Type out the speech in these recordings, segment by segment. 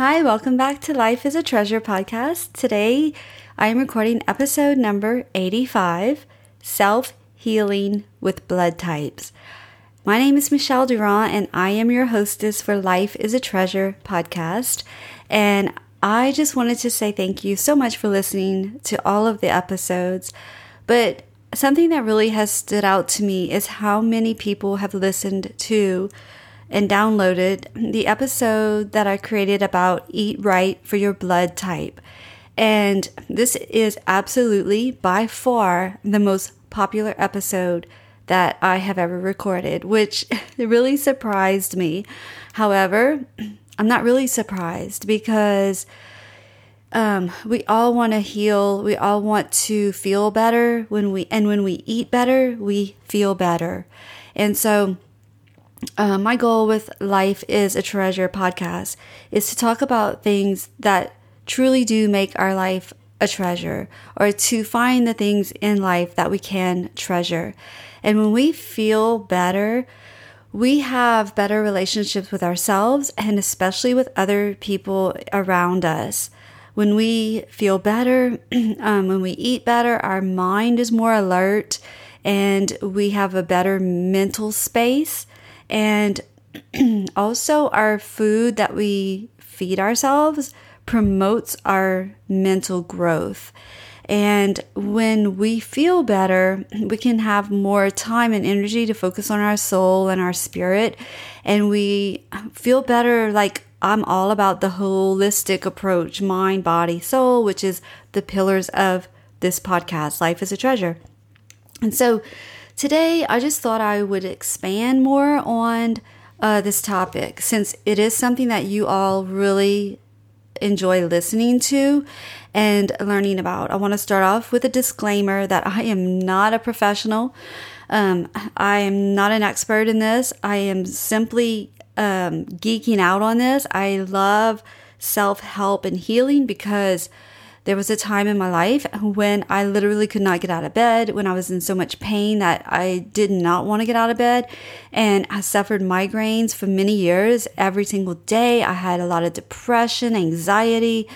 Hi, welcome back to Life is a Treasure podcast. Today I am recording episode number 85 Self Healing with Blood Types. My name is Michelle Durant, and I am your hostess for Life is a Treasure podcast. And I just wanted to say thank you so much for listening to all of the episodes. But something that really has stood out to me is how many people have listened to and downloaded the episode that I created about Eat Right for Your Blood Type. And this is absolutely by far the most popular episode that I have ever recorded, which really surprised me. However, I'm not really surprised because um, we all want to heal. We all want to feel better when we, and when we eat better, we feel better. And so, uh, my goal with Life is a Treasure podcast is to talk about things that truly do make our life a treasure or to find the things in life that we can treasure. And when we feel better, we have better relationships with ourselves and especially with other people around us. When we feel better, um, when we eat better, our mind is more alert and we have a better mental space. And also, our food that we feed ourselves promotes our mental growth. And when we feel better, we can have more time and energy to focus on our soul and our spirit. And we feel better like I'm all about the holistic approach mind, body, soul, which is the pillars of this podcast, Life is a Treasure. And so today I just thought I would expand more on uh, this topic since it is something that you all really enjoy listening to and learning about. I want to start off with a disclaimer that I am not a professional. Um, I am not an expert in this. I am simply um, geeking out on this. I love self help and healing because there was a time in my life when I literally could not get out of bed, when I was in so much pain that I did not want to get out of bed. And I suffered migraines for many years every single day. I had a lot of depression, anxiety.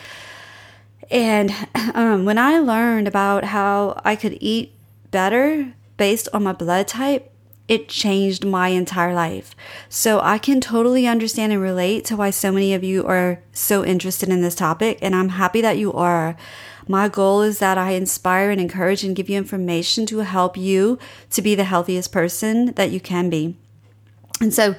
And um, when I learned about how I could eat better based on my blood type, it changed my entire life. So I can totally understand and relate to why so many of you are so interested in this topic, and I'm happy that you are. My goal is that I inspire and encourage and give you information to help you to be the healthiest person that you can be. And so,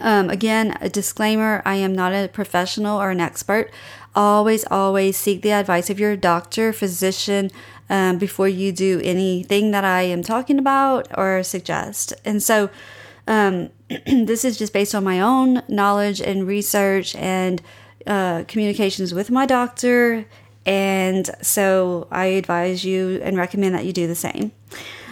um, again, a disclaimer I am not a professional or an expert. Always, always seek the advice of your doctor, physician, um, before you do anything that I am talking about or suggest. And so, um, this is just based on my own knowledge and research and uh, communications with my doctor. And so, I advise you and recommend that you do the same.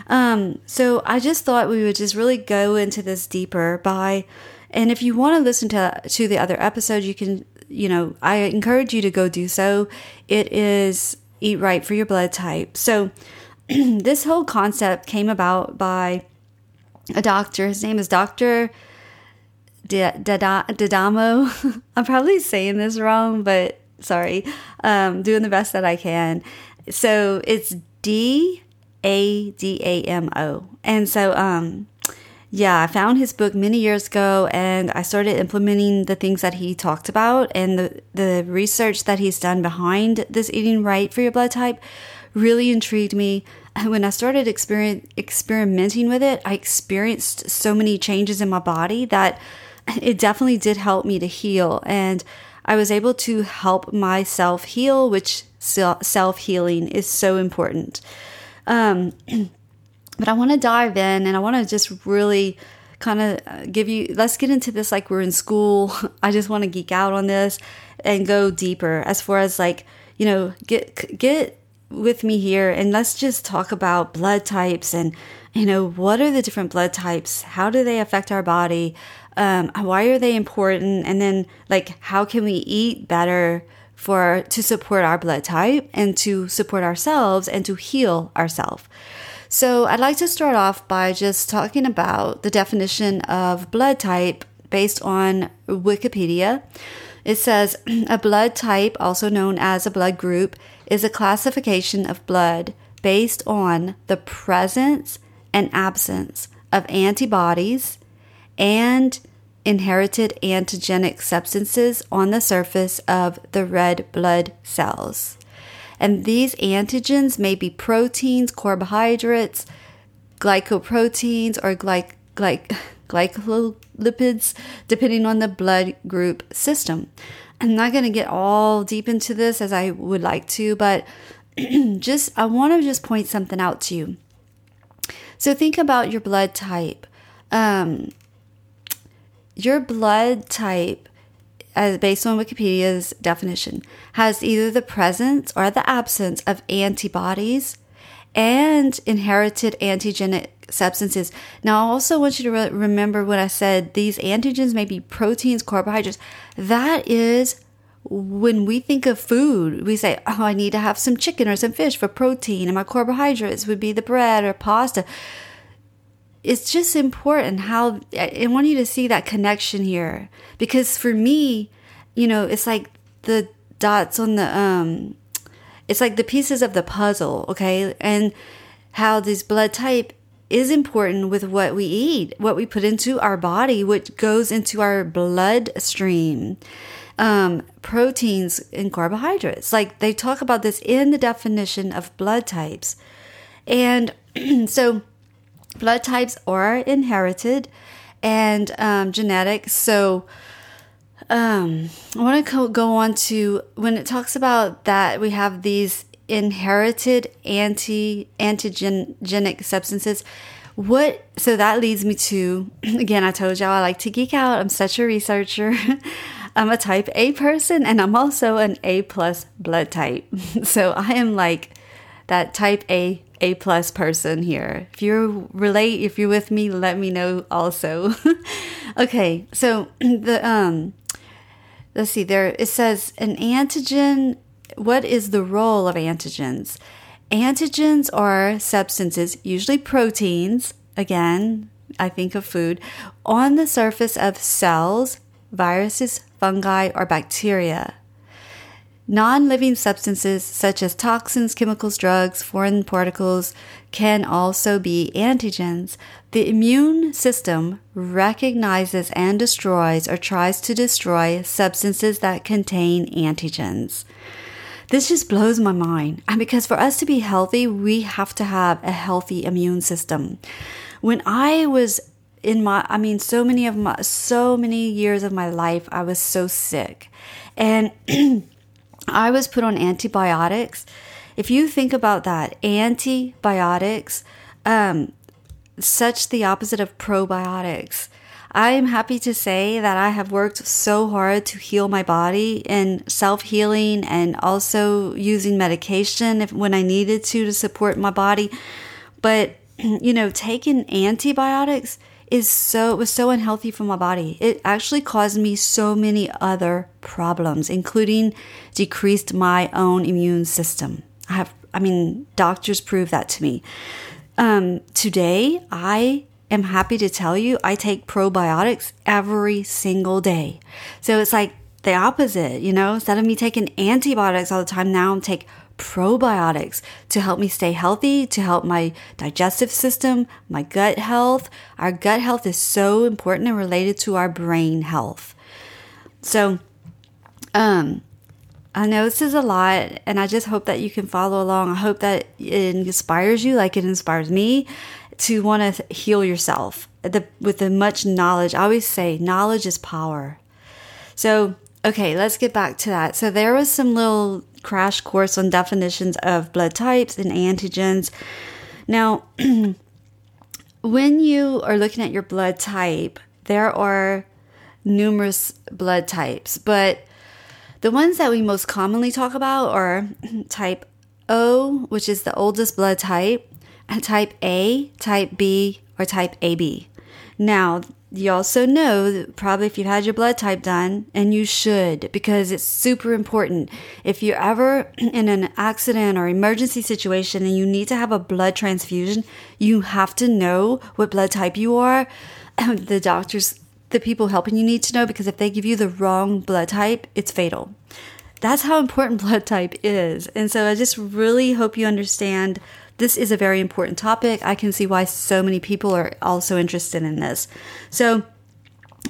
Um, so, I just thought we would just really go into this deeper by, and if you want to listen to to the other episodes, you can. You know, I encourage you to go do so. It is eat right for your blood type. So, this whole concept came about by a doctor. His name is Dr. D'Adamo. I'm probably saying this wrong, but sorry. Um, doing the best that I can. So, it's D A D A M O. And so, um, yeah, I found his book many years ago and I started implementing the things that he talked about and the, the research that he's done behind this eating right for your blood type really intrigued me. And when I started exper- experimenting with it, I experienced so many changes in my body that it definitely did help me to heal. And I was able to help myself heal, which self healing is so important. Um, But I want to dive in and I want to just really kind of uh, give you, let's get into this like we're in school. I just want to geek out on this and go deeper as far as like, you know, get, get with me here and let's just talk about blood types and, you know, what are the different blood types? How do they affect our body? Um, why are they important? And then like, how can we eat better? for to support our blood type and to support ourselves and to heal ourselves. So, I'd like to start off by just talking about the definition of blood type based on Wikipedia. It says a blood type, also known as a blood group, is a classification of blood based on the presence and absence of antibodies and inherited antigenic substances on the surface of the red blood cells. And these antigens may be proteins, carbohydrates, glycoproteins, or glyc, glyc, glycolipids, depending on the blood group system. I'm not going to get all deep into this as I would like to, but just I want to just point something out to you. So think about your blood type. Um, your blood type, as based on Wikipedia's definition, has either the presence or the absence of antibodies and inherited antigenic substances. Now, I also want you to re- remember when I said these antigens may be proteins, carbohydrates. That is when we think of food, we say, Oh, I need to have some chicken or some fish for protein, and my carbohydrates would be the bread or pasta. It's just important how I want you to see that connection here because for me, you know, it's like the dots on the, um, it's like the pieces of the puzzle, okay? And how this blood type is important with what we eat, what we put into our body, what goes into our bloodstream um, proteins and carbohydrates. Like they talk about this in the definition of blood types. And so blood types are inherited and um, genetic. So um, I want to go on to when it talks about that we have these inherited anti antigenic substances what so that leads me to again i told y'all i like to geek out i'm such a researcher I'm a type A person and I'm also an A plus blood type. So I am like that type A A plus person here. If you relate, if you're with me, let me know also. okay, so the um let's see there it says an antigen what is the role of antigens? Antigens are substances, usually proteins, again, I think of food, on the surface of cells, viruses, fungi, or bacteria. Non living substances such as toxins, chemicals, drugs, foreign particles can also be antigens. The immune system recognizes and destroys or tries to destroy substances that contain antigens. This just blows my mind. And because for us to be healthy, we have to have a healthy immune system. When I was in my i mean so many of my so many years of my life i was so sick and i was put on antibiotics if you think about that antibiotics um, such the opposite of probiotics I am happy to say that I have worked so hard to heal my body in self healing and also using medication if, when I needed to to support my body. But, you know, taking antibiotics, is so it was so unhealthy for my body. It actually caused me so many other problems, including decreased my own immune system. I have I mean, doctors prove that to me. Um, today, I am happy to tell you I take probiotics every single day. So it's like the opposite, you know, instead of me taking antibiotics all the time, now I'm take probiotics to help me stay healthy, to help my digestive system, my gut health. Our gut health is so important and related to our brain health. So, um, I know this is a lot, and I just hope that you can follow along. I hope that it inspires you, like it inspires me, to want to heal yourself the, with the much knowledge. I always say knowledge is power. So, okay, let's get back to that. So, there was some little crash course on definitions of blood types and antigens. Now, when you are looking at your blood type, there are numerous blood types, but the ones that we most commonly talk about are type O, which is the oldest blood type, type A, type B, or type AB. Now, you also know probably if you've had your blood type done, and you should because it's super important. If you're ever in an accident or emergency situation and you need to have a blood transfusion, you have to know what blood type you are. The doctors the people helping you need to know because if they give you the wrong blood type, it's fatal. That's how important blood type is. And so I just really hope you understand this is a very important topic. I can see why so many people are also interested in this. So,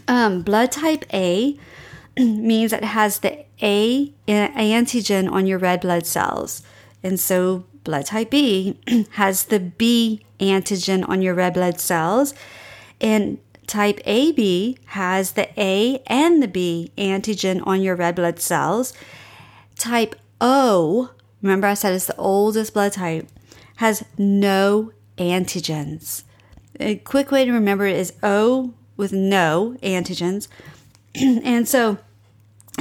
um, blood type A means it has the A antigen on your red blood cells. And so, blood type B has the B antigen on your red blood cells. And type AB has the A and the B antigen on your red blood cells. Type O, remember I said it's the oldest blood type, has no antigens. A quick way to remember it is O with no antigens. and so,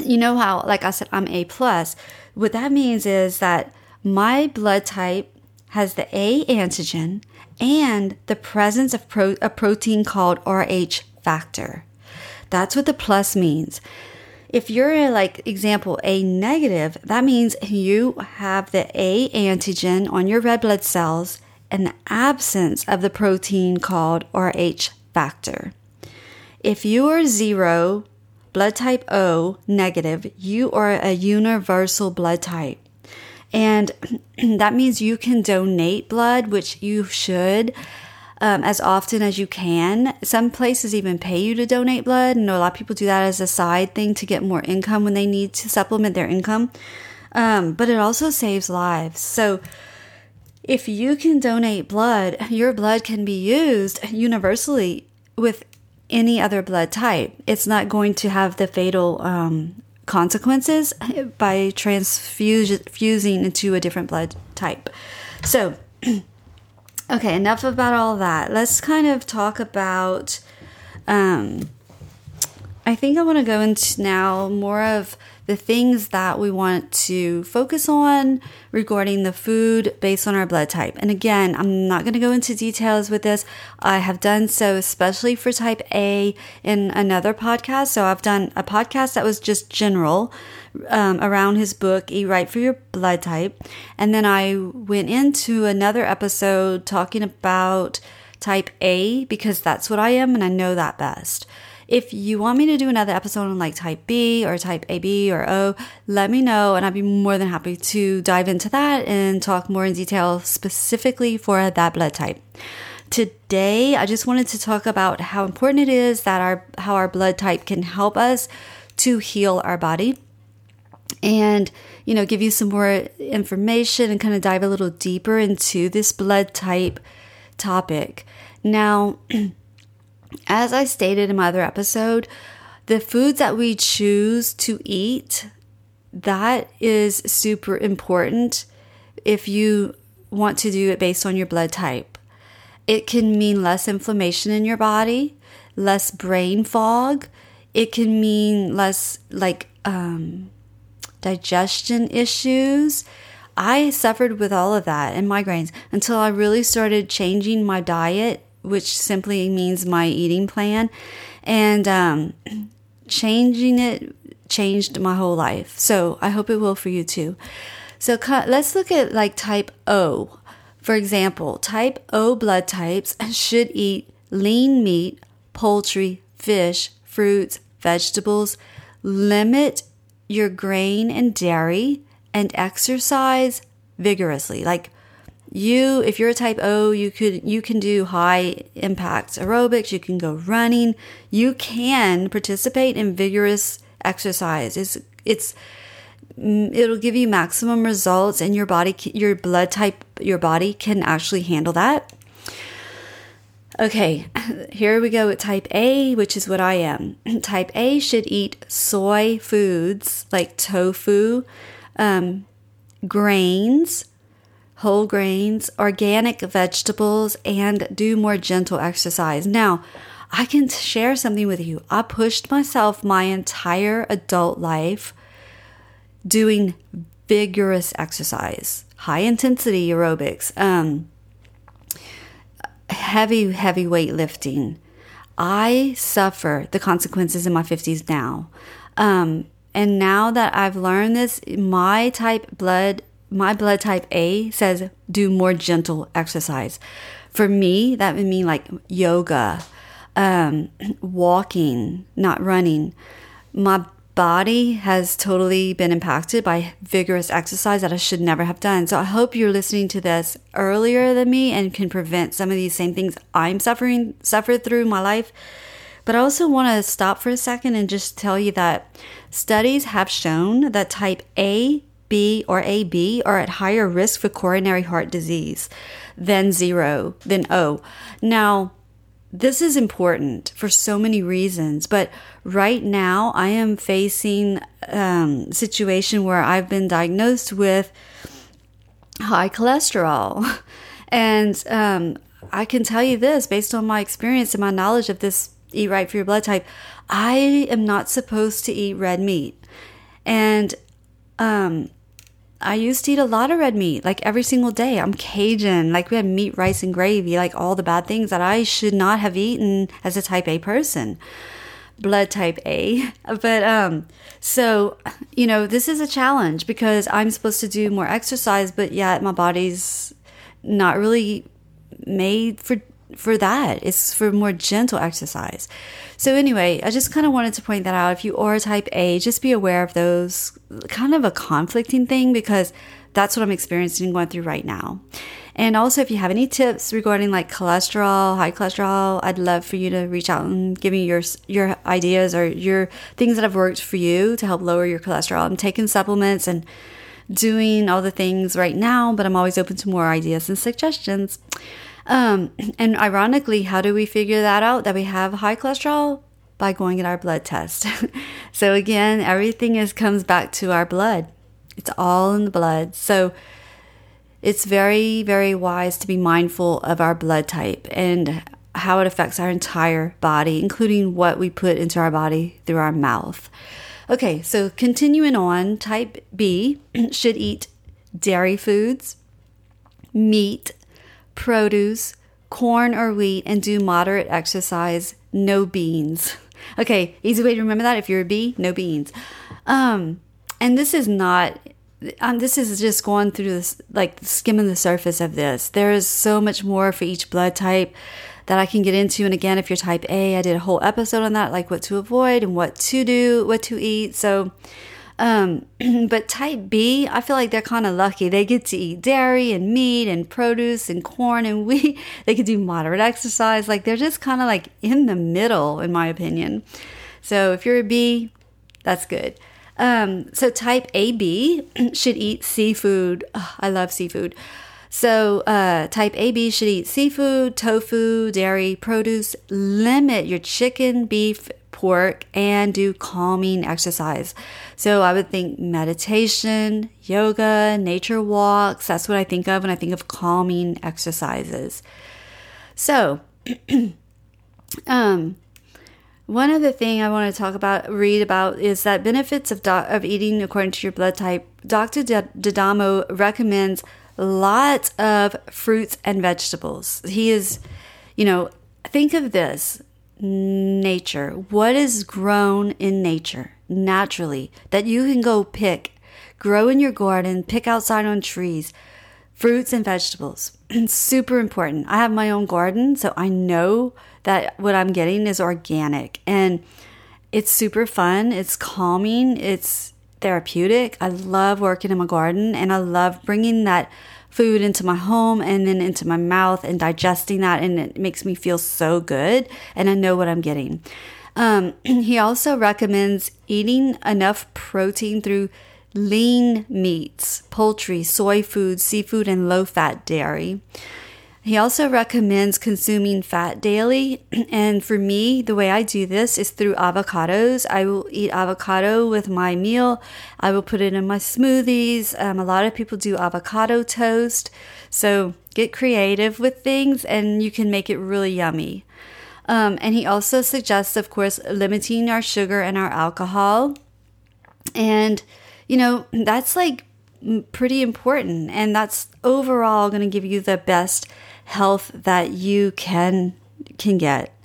you know how, like I said, I'm A plus. What that means is that my blood type has the A antigen and the presence of pro- a protein called RH factor. That's what the plus means. If you're like example A negative, that means you have the A antigen on your red blood cells and the absence of the protein called RH factor. If you are zero, blood type O negative, you are a universal blood type. And that means you can donate blood, which you should. Um, as often as you can. Some places even pay you to donate blood. And a lot of people do that as a side thing to get more income when they need to supplement their income. Um, but it also saves lives. So if you can donate blood, your blood can be used universally with any other blood type. It's not going to have the fatal um, consequences by transfusing into a different blood type. So, okay, enough about all that. Let's kind of talk about. Um, I think I want to go into now more of the things that we want to focus on regarding the food based on our blood type. And again, I'm not going to go into details with this. I have done so, especially for type A, in another podcast. So I've done a podcast that was just general um, around his book, Eat Right for Your Blood Type. And then I went into another episode talking about type A because that's what I am and I know that best. If you want me to do another episode on like type B or type AB or O, let me know and I'd be more than happy to dive into that and talk more in detail specifically for that blood type. Today, I just wanted to talk about how important it is that our how our blood type can help us to heal our body and you know give you some more information and kind of dive a little deeper into this blood type topic. Now, as I stated in my other episode, the foods that we choose to eat, that is super important if you want to do it based on your blood type. It can mean less inflammation in your body, less brain fog. It can mean less like um, digestion issues. I suffered with all of that and migraines until I really started changing my diet which simply means my eating plan. And um, changing it changed my whole life. So I hope it will for you too. So let's look at like type O. For example, type O blood types should eat lean meat, poultry, fish, fruits, vegetables, limit your grain and dairy, and exercise vigorously. Like you if you're a type O, you could you can do high impact aerobics, you can go running, you can participate in vigorous exercise. It's it's mm, it'll give you maximum results and your body your blood type your body can actually handle that. Okay, here we go with type A, which is what I am. Type A should eat soy foods like tofu, um, grains, whole grains, organic vegetables, and do more gentle exercise. Now, I can share something with you. I pushed myself my entire adult life doing vigorous exercise, high intensity aerobics, um, heavy, heavy weightlifting. I suffer the consequences in my 50s now. Um, and now that I've learned this, my type blood my blood type A says do more gentle exercise. For me, that would mean like yoga, um, walking, not running. My body has totally been impacted by vigorous exercise that I should never have done. So I hope you're listening to this earlier than me and can prevent some of these same things I'm suffering suffered through my life. But I also want to stop for a second and just tell you that studies have shown that type A, B, or AB are at higher risk for coronary heart disease than zero, than O. Now, this is important for so many reasons, but right now I am facing um, a situation where I've been diagnosed with high cholesterol. And um, I can tell you this based on my experience and my knowledge of this eat right for your blood type, I am not supposed to eat red meat. And um, I used to eat a lot of red meat, like every single day. I'm Cajun, like we had meat, rice, and gravy, like all the bad things that I should not have eaten as a type A person, blood type A. But, um, so, you know, this is a challenge because I'm supposed to do more exercise, but yet my body's not really made for for that. It's for more gentle exercise. So anyway, I just kind of wanted to point that out. If you are a type A, just be aware of those kind of a conflicting thing because that's what I'm experiencing going through right now. And also, if you have any tips regarding like cholesterol, high cholesterol, I'd love for you to reach out and give me your your ideas or your things that have worked for you to help lower your cholesterol. I'm taking supplements and doing all the things right now, but I'm always open to more ideas and suggestions. Um, and ironically, how do we figure that out that we have high cholesterol? By going at our blood test. so again, everything is comes back to our blood. It's all in the blood. So it's very, very wise to be mindful of our blood type and how it affects our entire body, including what we put into our body through our mouth. Okay, so continuing on, type B should eat dairy foods, meat, produce, corn or wheat, and do moderate exercise, no beans. Okay, easy way to remember that if you're a B, no beans. Um, and this is not um, this is just going through this like skimming the surface of this. There is so much more for each blood type that I can get into. And again, if you're type A, I did a whole episode on that, like what to avoid and what to do, what to eat. So um, but type B, I feel like they're kind of lucky. They get to eat dairy and meat and produce and corn and wheat. They can do moderate exercise. Like they're just kind of like in the middle, in my opinion. So if you're a B, that's good. Um, so type AB should eat seafood. I love seafood. So uh, type AB should eat seafood, tofu, dairy, produce. Limit your chicken, beef, pork, and do calming exercise. So I would think meditation, yoga, nature walks. That's what I think of when I think of calming exercises. So, um, one other thing I want to talk about, read about, is that benefits of, do- of eating according to your blood type. Dr. D'Adamo recommends lots of fruits and vegetables. He is, you know, think of this nature. What is grown in nature naturally that you can go pick, grow in your garden, pick outside on trees, fruits and vegetables. Super important. I have my own garden, so I know that what I'm getting is organic and it's super fun. It's calming. It's therapeutic. I love working in my garden and I love bringing that food into my home and then into my mouth and digesting that. And it makes me feel so good. And I know what I'm getting. Um, he also recommends eating enough protein through lean meats, poultry, soy food, seafood, and low fat dairy. He also recommends consuming fat daily. And for me, the way I do this is through avocados. I will eat avocado with my meal. I will put it in my smoothies. Um, a lot of people do avocado toast. So get creative with things and you can make it really yummy. Um, and he also suggests, of course, limiting our sugar and our alcohol. And, you know, that's like pretty important. And that's overall going to give you the best health that you can can get.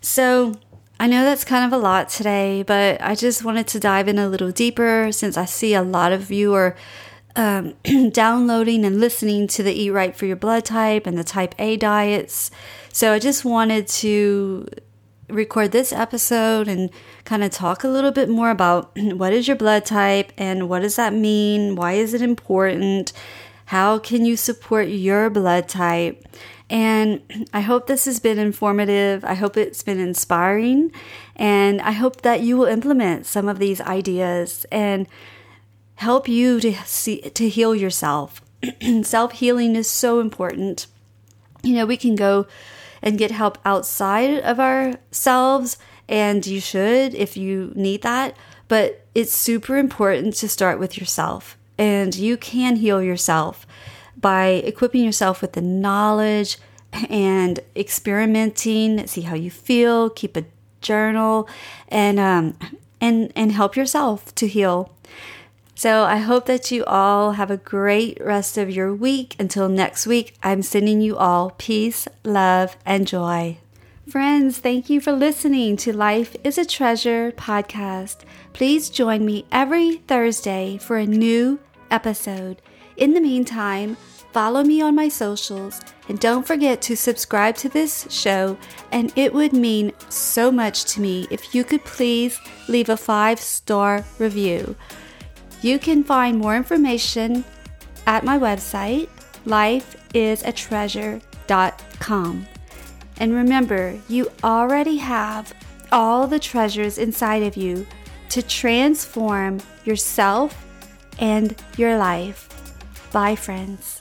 So, I know that's kind of a lot today, but I just wanted to dive in a little deeper since I see a lot of you are um, downloading and listening to the Eat Right for Your Blood Type and the Type A diets. So I just wanted to record this episode and kind of talk a little bit more about what is your blood type and what does that mean? Why is it important? How can you support your blood type? And I hope this has been informative. I hope it's been inspiring. And I hope that you will implement some of these ideas and help you to see to heal yourself. Self-healing is so important. You know, we can go and get help outside of ourselves and you should if you need that, but it's super important to start with yourself. And you can heal yourself by equipping yourself with the knowledge and experimenting, see how you feel, keep a journal, and um, and and help yourself to heal. So I hope that you all have a great rest of your week. Until next week, I'm sending you all peace, love, and joy. Friends, thank you for listening to Life is a Treasure podcast. Please join me every Thursday for a new episode. In the meantime, follow me on my socials, and don't forget to subscribe to this show. And it would mean so much to me if you could please leave a five star review. You can find more information at my website, lifeisatreasure.com. And remember, you already have all the treasures inside of you to transform yourself and your life. Bye, friends.